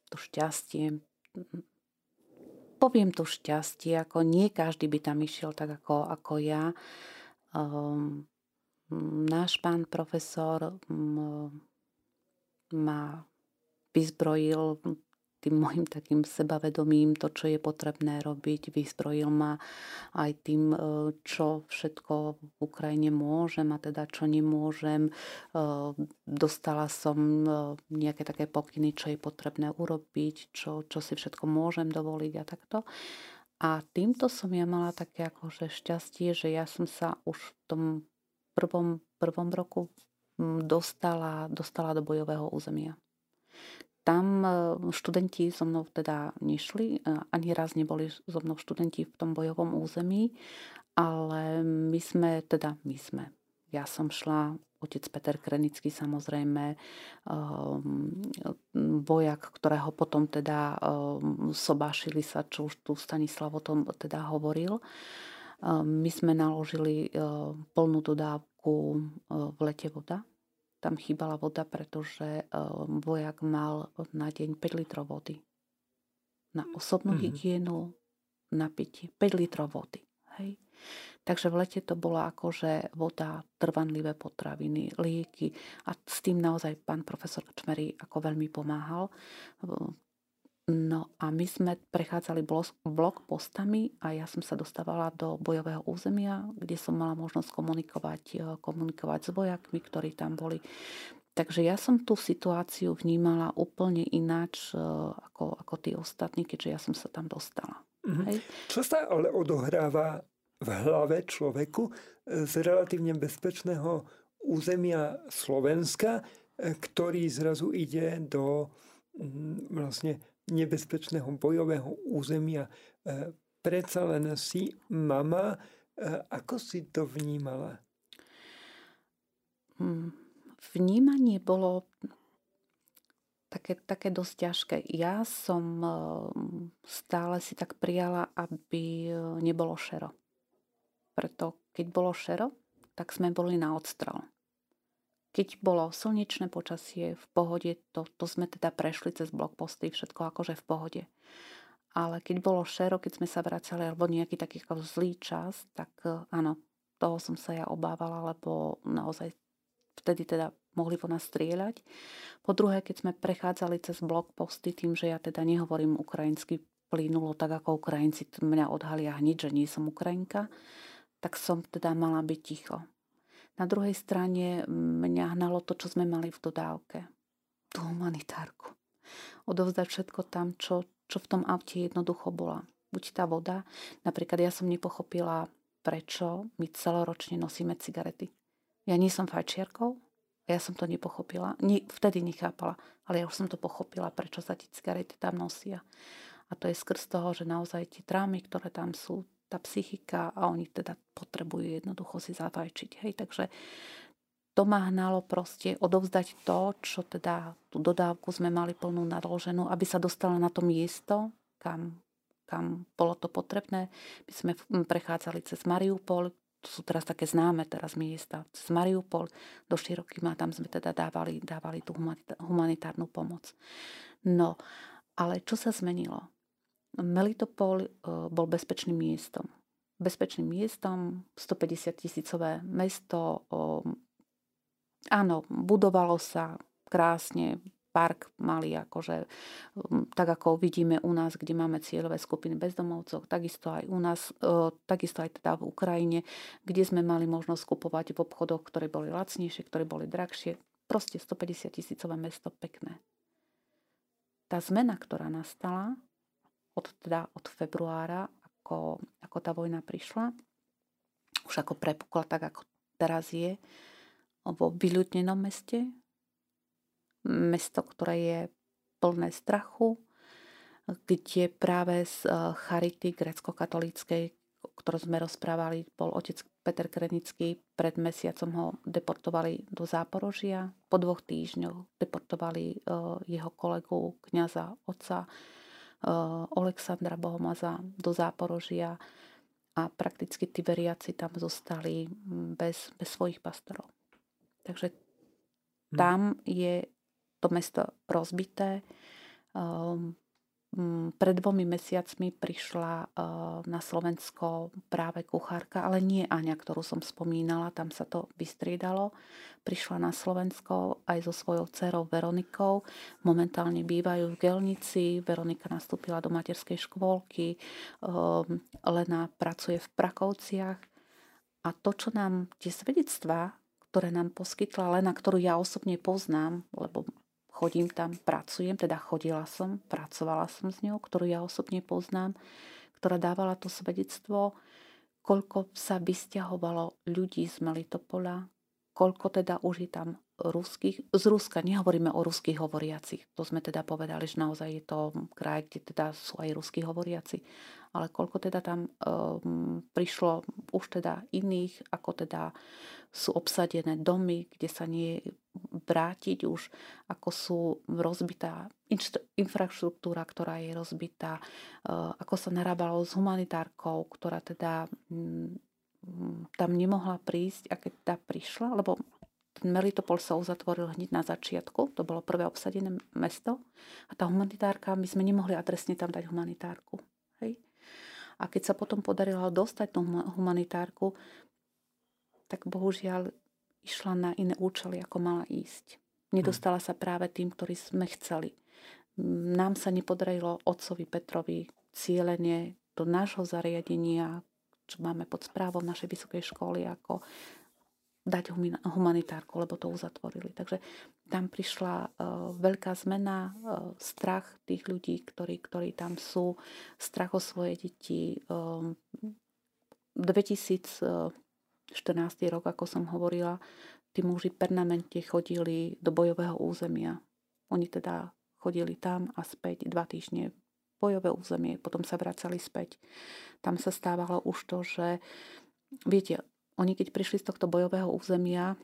to šťastie, poviem to šťastie, ako nie každý by tam išiel tak ako, ako ja. Um, náš pán profesor um, ma vyzbrojil tým môjim takým sebavedomím, to, čo je potrebné robiť. Vyzbrojil ma aj tým, e, čo všetko v Ukrajine môžem a teda čo nemôžem. E, dostala som e, nejaké také pokyny, čo je potrebné urobiť, čo, čo si všetko môžem dovoliť a takto. A týmto som ja mala také akože šťastie, že ja som sa už v tom prvom, prvom roku dostala, dostala do bojového územia tam e, študenti so mnou teda nešli, e, ani raz neboli so mnou študenti v tom bojovom území, ale my sme, teda my sme, ja som šla, otec Peter Krenický samozrejme, vojak, e, ktorého potom teda sobášili sa, čo už tu Stanislav o tom teda hovoril. My sme naložili plnú dodávku v lete voda, tam chýbala voda, pretože ehm, vojak mal na deň 5 litrov vody. Na osobnú mm-hmm. hygienu, na pitie. 5 litrov vody. Hej. Takže v lete to bola akože voda, trvanlivé potraviny, lieky a s tým naozaj pán profesor Čmery ako veľmi pomáhal. No a my sme prechádzali blok postami a ja som sa dostávala do bojového územia, kde som mala možnosť komunikovať, e, komunikovať s vojakmi, ktorí tam boli. Takže ja som tú situáciu vnímala úplne ináč e, ako, ako tí ostatní, keďže ja som sa tam dostala. Mm-hmm. Hej. Čo sa ale odohráva v hlave človeku e, z relatívne bezpečného územia Slovenska, ktorý zrazu ide do vlastne nebezpečného bojového územia. E, predsa len si mama, e, ako si to vnímala? Hmm, vnímanie bolo také, také dosť ťažké. Ja som e, stále si tak prijala, aby nebolo šero. Preto keď bolo šero, tak sme boli na odstrel. Keď bolo slnečné počasie, v pohode, to, to sme teda prešli cez blokposty, všetko akože v pohode. Ale keď bolo šero, keď sme sa vracali, alebo nejaký taký zlý čas, tak e, áno, toho som sa ja obávala, lebo naozaj vtedy teda mohli po nás strieľať. Po druhé, keď sme prechádzali cez blokposty, tým, že ja teda nehovorím ukrajinsky plynulo tak, ako Ukrajinci mňa odhalia hneď, že nie som Ukrajinka, tak som teda mala byť ticho. Na druhej strane mňa hnalo to, čo sme mali v dodávke. Tú humanitárku. Odovzdať všetko tam, čo, čo v tom aute jednoducho bola. Buď tá voda. Napríklad ja som nepochopila, prečo my celoročne nosíme cigarety. Ja nie som fajčiarkou, ja som to nepochopila. Nie, vtedy nechápala, ale ja už som to pochopila, prečo sa tie cigarety tam nosia. A to je skrz toho, že naozaj tie trámy, ktoré tam sú, tá psychika a oni teda potrebujú jednoducho si zafajčiť. Hej, takže to ma hnalo proste odovzdať to, čo teda tú dodávku sme mali plnú nadloženú, aby sa dostala na to miesto, kam, kam bolo to potrebné. My sme prechádzali cez Mariupol, to sú teraz také známe teraz miesta, cez Mariupol do Širokýma, tam sme teda dávali, dávali tú humanitárnu pomoc. No, ale čo sa zmenilo? Melitopol e, bol bezpečným miestom. Bezpečným miestom, 150 tisícové mesto, Áno, budovalo sa krásne, park mali akože, um, tak ako vidíme u nás, kde máme cieľové skupiny bezdomovcov, takisto aj u nás, e, takisto aj teda v Ukrajine, kde sme mali možnosť kupovať v obchodoch, ktoré boli lacnejšie, ktoré boli drahšie. Proste 150 tisícové mesto pekné. Tá zmena, ktorá nastala od, teda od februára, ako, ako tá vojna prišla, už ako prepukla tak, ako teraz je, vo vyľudnenom meste, mesto, ktoré je plné strachu, kde práve z eh, Charity grecko-katolíckej, o sme rozprávali, bol otec Peter Krenický, pred mesiacom ho deportovali do Záporožia. Po dvoch týždňoch deportovali eh, jeho kolegu, kniaza otca Alexandra Bohomaza do Záporožia a prakticky tí veriaci tam zostali mm, bez, bez svojich pastorov. Takže hm. tam je to mesto rozbité. Um, pred dvomi mesiacmi prišla na Slovensko práve kuchárka, ale nie Aňa, ktorú som spomínala, tam sa to vystriedalo. Prišla na Slovensko aj so svojou dcerou Veronikou. Momentálne bývajú v Gelnici. Veronika nastúpila do materskej škôlky. Lena pracuje v Prakovciach. A to, čo nám tie svedectvá ktoré nám poskytla Lena, ktorú ja osobne poznám, lebo chodím tam, pracujem, teda chodila som, pracovala som s ňou, ktorú ja osobne poznám, ktorá dávala to svedectvo, koľko sa vysťahovalo ľudí z Melitopola, koľko teda už je tam ruských, z Ruska, nehovoríme o ruských hovoriacich, to sme teda povedali, že naozaj je to kraj, kde teda sú aj ruskí hovoriaci, ale koľko teda tam um, prišlo už teda iných, ako teda sú obsadené domy, kde sa nie vrátiť už, ako sú rozbitá infraštruktúra, ktorá je rozbitá, uh, ako sa narábalo s humanitárkou, ktorá teda um, tam nemohla prísť a keď teda prišla, lebo Melitopol sa uzatvoril hneď na začiatku, to bolo prvé obsadené mesto a tá humanitárka, my sme nemohli adresne tam dať humanitárku. Hej? A keď sa potom podarilo dostať tú humanitárku, tak bohužiaľ išla na iné účely, ako mala ísť. Nedostala sa práve tým, ktorí sme chceli. Nám sa nepodarilo otcovi Petrovi cieľenie do nášho zariadenia, čo máme pod správou našej vysokej školy, ako dať humanitárku, lebo to uzatvorili. Takže tam prišla uh, veľká zmena, uh, strach tých ľudí, ktorí, ktorí tam sú, strach o svoje deti. Um, 2014 rok, ako som hovorila, tí muži permanentne chodili do bojového územia. Oni teda chodili tam a späť dva týždne bojové územie, potom sa vracali späť. Tam sa stávalo už to, že viete, oni keď prišli z tohto bojového územia,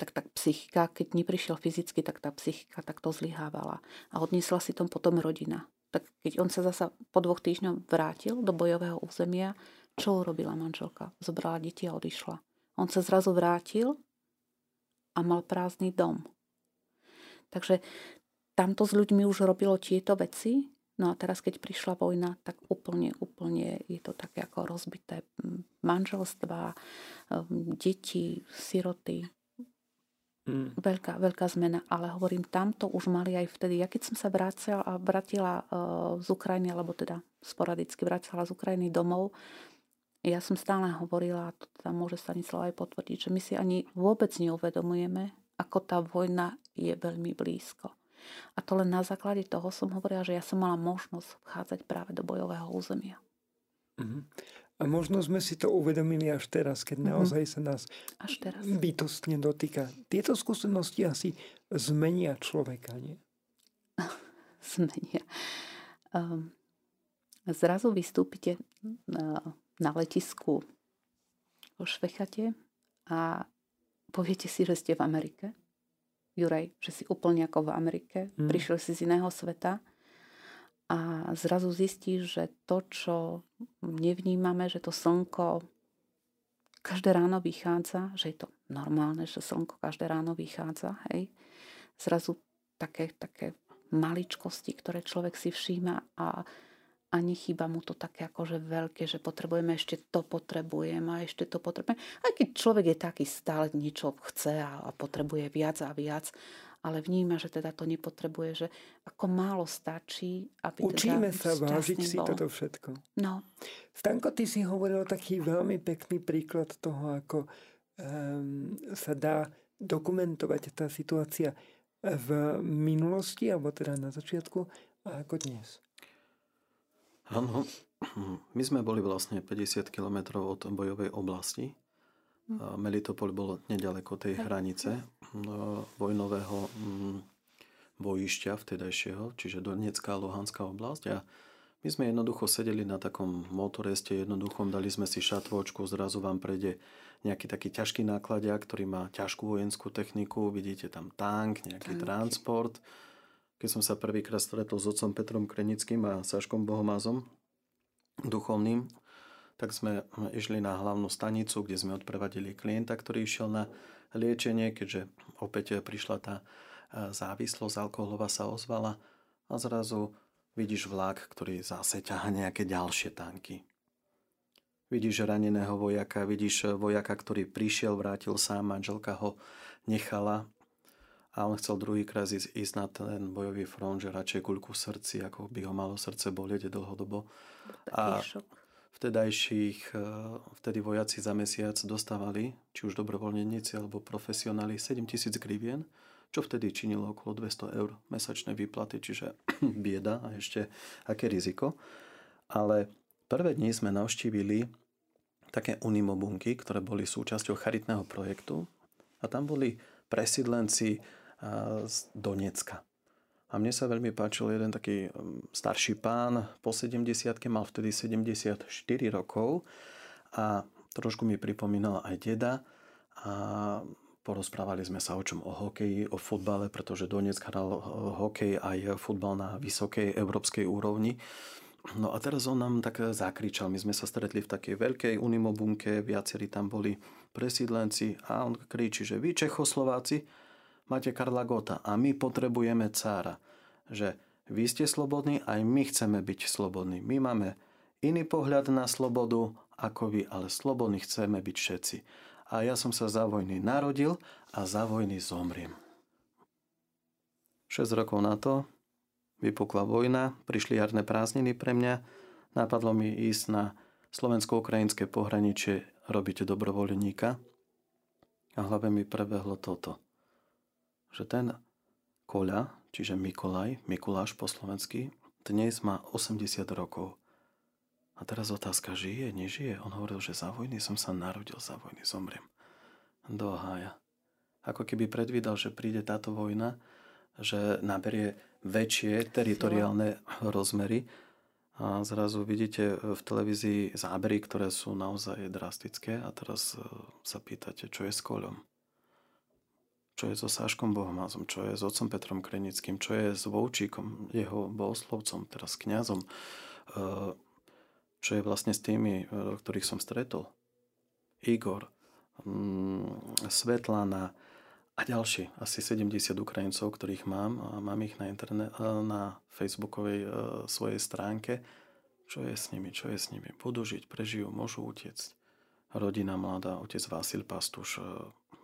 tak tá psychika, keď neprišiel fyzicky, tak tá psychika takto zlyhávala. A odniesla si tom potom rodina. Tak keď on sa zasa po dvoch týždňoch vrátil do bojového územia, čo urobila manželka? Zobrala deti a odišla. On sa zrazu vrátil a mal prázdny dom. Takže tamto s ľuďmi už robilo tieto veci No a teraz, keď prišla vojna, tak úplne, úplne je to také ako rozbité manželstva, deti, siroty. Mm. Veľká, veľká zmena, ale hovorím, tamto už mali aj vtedy. Ja keď som sa vrátila, vrátila z Ukrajiny, alebo teda sporadicky vrátila z Ukrajiny domov, ja som stále hovorila, a to teda môže Stanislav aj potvrdiť, že my si ani vôbec neuvedomujeme, ako tá vojna je veľmi blízko. A to len na základe toho som hovorila, že ja som mala možnosť vchádzať práve do bojového územia. Uh-huh. A možno sme si to uvedomili až teraz, keď uh-huh. naozaj sa nás až teraz. bytostne dotýka. Tieto skúsenosti asi zmenia človeka, nie? zmenia. Um, zrazu vystúpite na, na letisku vo Švechate a poviete si, že ste v Amerike? Juraj, že si úplne ako v Amerike, mm. prišiel si z iného sveta a zrazu zistíš, že to, čo nevnímame, že to slnko každé ráno vychádza, že je to normálne, že slnko každé ráno vychádza, hej. Zrazu také, také maličkosti, ktoré človek si všíma a a nechýba mu to také akože veľké, že potrebujeme ešte to potrebujem a ešte to potrebujem. Aj keď človek je taký stále niečo chce a, a potrebuje viac a viac, ale vníma, že teda to nepotrebuje, že ako málo stačí, aby Učíme teda sa vážiť si bol. toto všetko. No. Stanko, ty si hovoril taký veľmi pekný príklad toho, ako um, sa dá dokumentovať tá situácia v minulosti, alebo teda na začiatku, a ako dnes. Áno, my sme boli vlastne 50 km od bojovej oblasti. Melitopol bol nedaleko tej hranice no, vojnového mm, bojišťa vtedajšieho, čiže Donetská a Luhanská oblasť. A my sme jednoducho sedeli na takom motoreste jednoduchom, dali sme si šatvočku, zrazu vám prejde nejaký taký ťažký nákladia, ktorý má ťažkú vojenskú techniku, vidíte tam tank, nejaký Tanky. transport keď som sa prvýkrát stretol s otcom Petrom Krenickým a Saškom Bohomázom, duchovným, tak sme išli na hlavnú stanicu, kde sme odprevadili klienta, ktorý išiel na liečenie, keďže opäť prišla tá e, závislosť alkoholová sa ozvala a zrazu vidíš vlak, ktorý zase ťaha nejaké ďalšie tanky. Vidíš raneného vojaka, vidíš vojaka, ktorý prišiel, vrátil sa, manželka ho nechala a on chcel druhýkrát ísť, ísť na ten bojový front, že radšej guľku v srdci, ako by ho malo srdce bolieť dlhodobo. a vtedajších, e, vtedy vojaci za mesiac dostávali, či už dobrovoľníci alebo profesionáli, 7 tisíc grivien, čo vtedy činilo okolo 200 eur mesačné výplaty, čiže bieda a ešte aké riziko. Ale prvé dni sme navštívili také unimobunky, ktoré boli súčasťou charitného projektu a tam boli presídlenci z Donecka. A mne sa veľmi páčil jeden taký mm, starší pán, po 70 mal vtedy 74 rokov a trošku mi pripomínal aj deda a porozprávali sme sa o čom o hokeji, o futbale, pretože Donetsk hral eh, hokej aj futbal na vysokej európskej úrovni. No a teraz on nám tak zakričal, my sme sa stretli v takej veľkej unimobunke, viacerí tam boli presídlenci a on kričí, že vy Čechoslováci, máte Karla Gota a my potrebujeme cára. Že vy ste slobodní, aj my chceme byť slobodní. My máme iný pohľad na slobodu ako vy, ale slobodní chceme byť všetci. A ja som sa za vojny narodil a za vojny zomriem. 6 rokov na to vypukla vojna, prišli jarné prázdniny pre mňa, napadlo mi ísť na slovensko-ukrajinské pohraničie robiť dobrovoľníka a hlave mi prebehlo toto že ten Koľa, čiže Mikolaj, Mikuláš po slovensky, dnes má 80 rokov. A teraz otázka, žije, nežije? On hovoril, že za vojny som sa narodil, za vojny zomriem. Do. Ako keby predvídal, že príde táto vojna, že naberie väčšie teritoriálne rozmery a zrazu vidíte v televízii zábery, ktoré sú naozaj drastické a teraz e, sa pýtate, čo je s koľom čo je so Sáškom Bohomázom, čo je s otcom Petrom Krenickým, čo je s Voučíkom, jeho bohoslovcom, teraz kňazom, eh, čo je vlastne s tými, eh, ktorých som stretol. Igor, mm, Svetlana a ďalší, asi 70 Ukrajincov, ktorých mám a mám ich na, internet, eh, na facebookovej svojej stránke. Čo je s nimi, čo je s nimi? Budú žiť, prežijú, môžu utiecť. Rodina mladá, otec Vasil Pastuš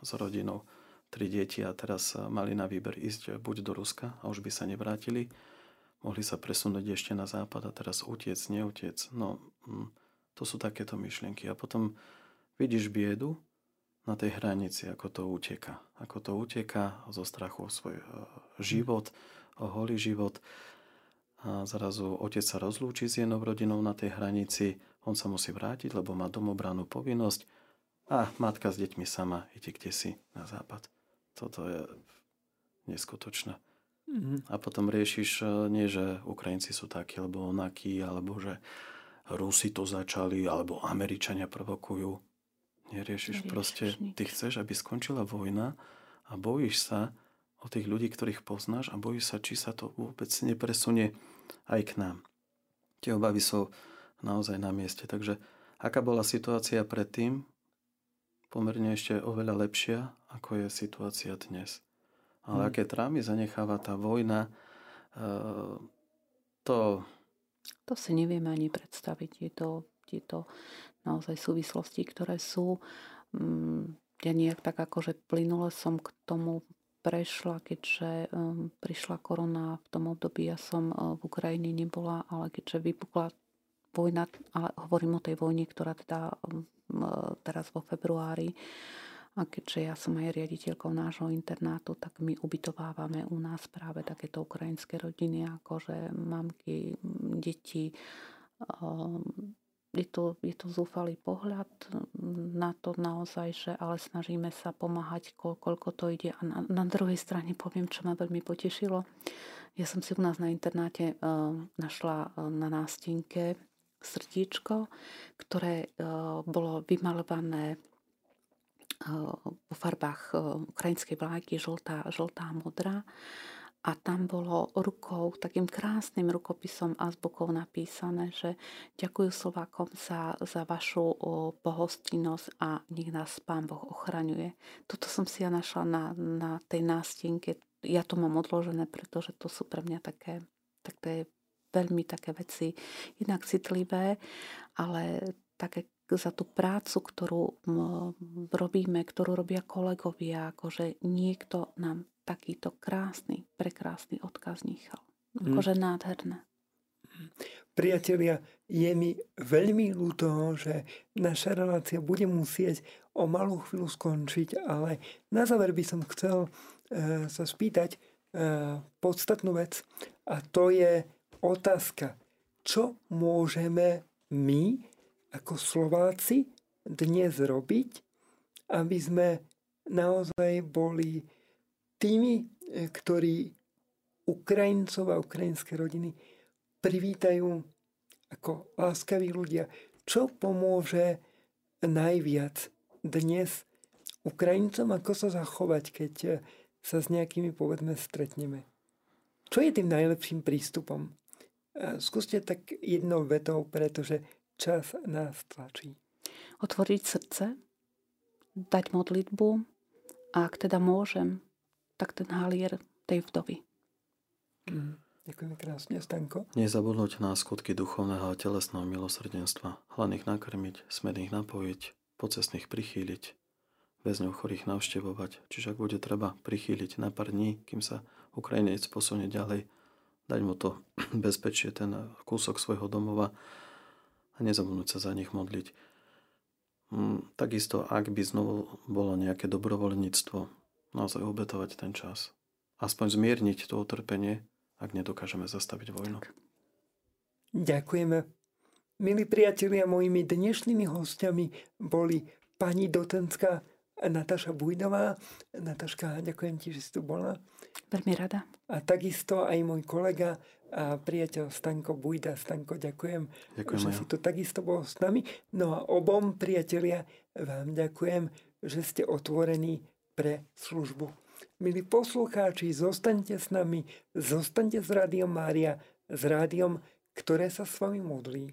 s rodinou tri deti a teraz mali na výber ísť buď do Ruska a už by sa nevrátili, mohli sa presunúť ešte na západ a teraz utiec, neutiec. No, mm, to sú takéto myšlienky. A potom vidíš biedu na tej hranici, ako to uteka. Ako to uteka zo strachu o svoj e, život, o holý život. A zrazu otec sa rozlúči s jednou rodinou na tej hranici, on sa musí vrátiť, lebo má domobránnu povinnosť a matka s deťmi sama ide kde si na západ. Toto je neskutočné. Mm-hmm. A potom riešiš e, nie, že Ukrajinci sú takí alebo onakí, alebo že Rusi to začali, alebo Američania provokujú. Neriešiš, Neriešiš proste, nič. ty chceš, aby skončila vojna a bojíš sa o tých ľudí, ktorých poznáš a bojíš sa, či sa to vôbec nepresunie aj k nám. Tie obavy sú naozaj na mieste. Takže aká bola situácia predtým, pomerne ešte oveľa lepšia, ako je situácia dnes. Ale hmm. aké trámy zanecháva tá vojna, eh, to... To si nevieme ani predstaviť. Je to, je to naozaj súvislosti, ktoré sú... Mm, ja nejak tak akože plynule som k tomu prešla, keďže um, prišla korona v tom období, ja som uh, v Ukrajine nebola, ale keďže vypukla vojna, ale hovorím o tej vojne, ktorá teda um, uh, teraz vo februári, a keďže ja som aj riaditeľkou nášho internátu, tak my ubytovávame u nás práve takéto ukrajinské rodiny, akože mamky, deti. Je to, je to zúfalý pohľad na to naozaj, že ale snažíme sa pomáhať, koľko to ide. A na, na druhej strane poviem, čo ma veľmi potešilo. Ja som si u nás na internáte uh, našla uh, na nástinke srdíčko, ktoré bolo vymalované vo farbách ukrajinskej vlajky žltá, žltá a modrá. A tam bolo rukou, takým krásnym rukopisom azbukou napísané, že ďakujú Slovákom za, za vašu pohostinnosť a nech nás Pán Boh ochraňuje. Toto som si ja našla na, na tej nástenke. Ja to mám odložené, pretože to sú pre mňa také, také veľmi také veci, inak citlivé, ale také za tú prácu, ktorú robíme, ktorú robia kolegovia, akože niekto nám takýto krásny, prekrásny odkaz nechal. Akože mm. nádherné. Priatelia, je mi veľmi ľúto, že naša relácia bude musieť o malú chvíľu skončiť, ale na záver by som chcel e, sa spýtať e, podstatnú vec a to je otázka, čo môžeme my ako Slováci dnes robiť, aby sme naozaj boli tými, e, ktorí Ukrajincov a ukrajinské rodiny privítajú ako láskaví ľudia. Čo pomôže najviac dnes Ukrajincom, ako sa zachovať, keď e, sa s nejakými, povedzme, stretneme? Čo je tým najlepším prístupom? E, skúste tak jednou vetou, pretože čas nás tlačí. Otvoriť srdce, dať modlitbu a ak teda môžem, tak ten halier tej vdovy. Mm. Ďakujem krásne, Stanko. Nezabudnúť na skutky duchovného a telesného milosrdenstva. Hladných nakrmiť, smedných napojiť, pocestných prichýliť, väzňov chorých navštevovať. Čiže ak bude treba prichýliť na pár dní, kým sa Ukrajinec posunie ďalej, dať mu to bezpečie, ten kúsok svojho domova, a nezabudnúť sa za nich modliť. Mm, takisto, ak by znovu bolo nejaké dobrovoľníctvo, naozaj obetovať ten čas. Aspoň zmierniť to utrpenie, ak nedokážeme zastaviť vojnu. Ďakujeme. Milí priatelia, mojimi dnešnými hostiami boli pani docenská Nataša Bujdová. Nataška, ďakujem ti, že si tu bola. Veľmi rada. A takisto aj môj kolega a priateľ Stanko Bujda. Stanko, ďakujem, ďakujem že aj. si tu takisto bol s nami. No a obom priatelia vám ďakujem, že ste otvorení pre službu. Milí poslucháči, zostaňte s nami, zostaňte s Rádiom Mária, s rádiom, ktoré sa s vami modlí.